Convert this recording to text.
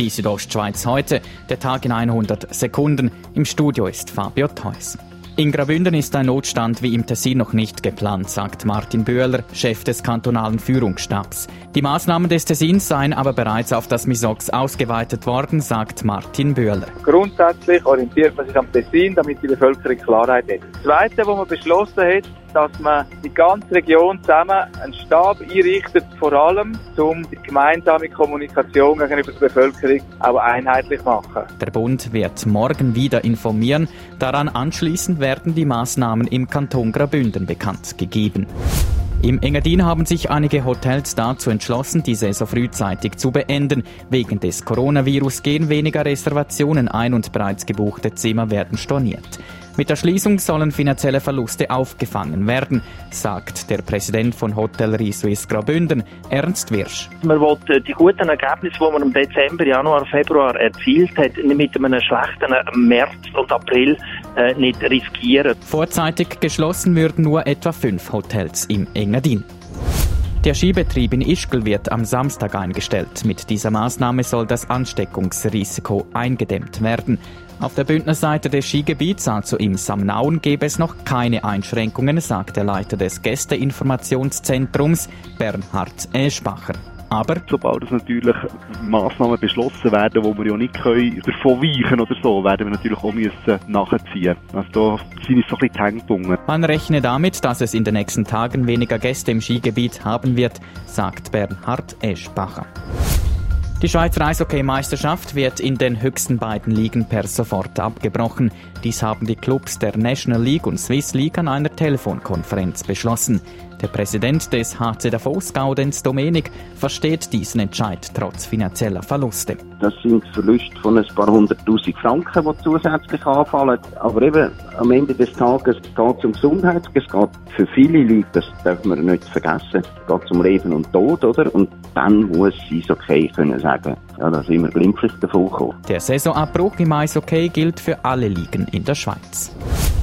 Die Südostschweiz heute, der Tag in 100 Sekunden. Im Studio ist Fabio Theus. In Graubünden ist ein Notstand wie im Tessin noch nicht geplant, sagt Martin Böhler, Chef des kantonalen Führungsstabs. Die Maßnahmen des Tessins seien aber bereits auf das Misox ausgeweitet worden, sagt Martin Böhler. Grundsätzlich orientiert man sich am Tessin, damit die Bevölkerung Klarheit hat. Das Zweite, was man beschlossen hat, dass man die ganze Region zusammen einen Stab einrichtet, vor allem um die gemeinsame Kommunikation gegenüber der Bevölkerung auch einheitlich machen. Der Bund wird morgen wieder informieren. Daran anschließend werden die Maßnahmen im Kanton Graubünden bekannt gegeben. Im Engadin haben sich einige Hotels dazu entschlossen, die Saison frühzeitig zu beenden. Wegen des Coronavirus gehen weniger Reservationen ein und bereits gebuchte Zimmer werden storniert. Mit der Schließung sollen finanzielle Verluste aufgefangen werden, sagt der Präsident von Hotellerie Suisse Graubünden, Ernst Wirsch. Man will die guten Ergebnisse, die man im Dezember, Januar, Februar erzielt hat, mit einem schlechten März und April äh, nicht riskieren. Vorzeitig geschlossen würden nur etwa fünf Hotels im Engadin. Der Skibetrieb in Ischgl wird am Samstag eingestellt. Mit dieser Maßnahme soll das Ansteckungsrisiko eingedämmt werden. Auf der Bündnerseite des Skigebiets, also im Samnauen, gäbe es noch keine Einschränkungen, sagt der Leiter des Gästeinformationszentrums Bernhard Eschbacher. Aber sobald es natürlich Massnahmen beschlossen werden, wo wir ja nicht können davon weichen oder so, werden wir natürlich auch müssen nachziehen. Also da sind uns so ein bisschen. Man rechne damit, dass es in den nächsten Tagen weniger Gäste im Skigebiet haben wird, sagt Bernhard Eschbacher. Die Schweizer Eishockey-Meisterschaft wird in den höchsten beiden Ligen per sofort abgebrochen. Dies haben die Clubs der National League und Swiss League an einer Telefonkonferenz beschlossen. Der Präsident des HC Davos, Gaudenz Domenik, versteht diesen Entscheid trotz finanzieller Verluste. Das sind Verluste von ein paar hunderttausend Franken, die zusätzlich anfallen. Aber eben am Ende des Tages geht es um Gesundheit. Es geht für viele Leute, das darf man nicht vergessen, es geht um Leben und Tod, oder? Und dann muss es okay können sagen, ja, da sind wir glimpflich davon gekommen. Der Saisonabbruch im Eishockey gilt für alle Ligen in der Schweiz.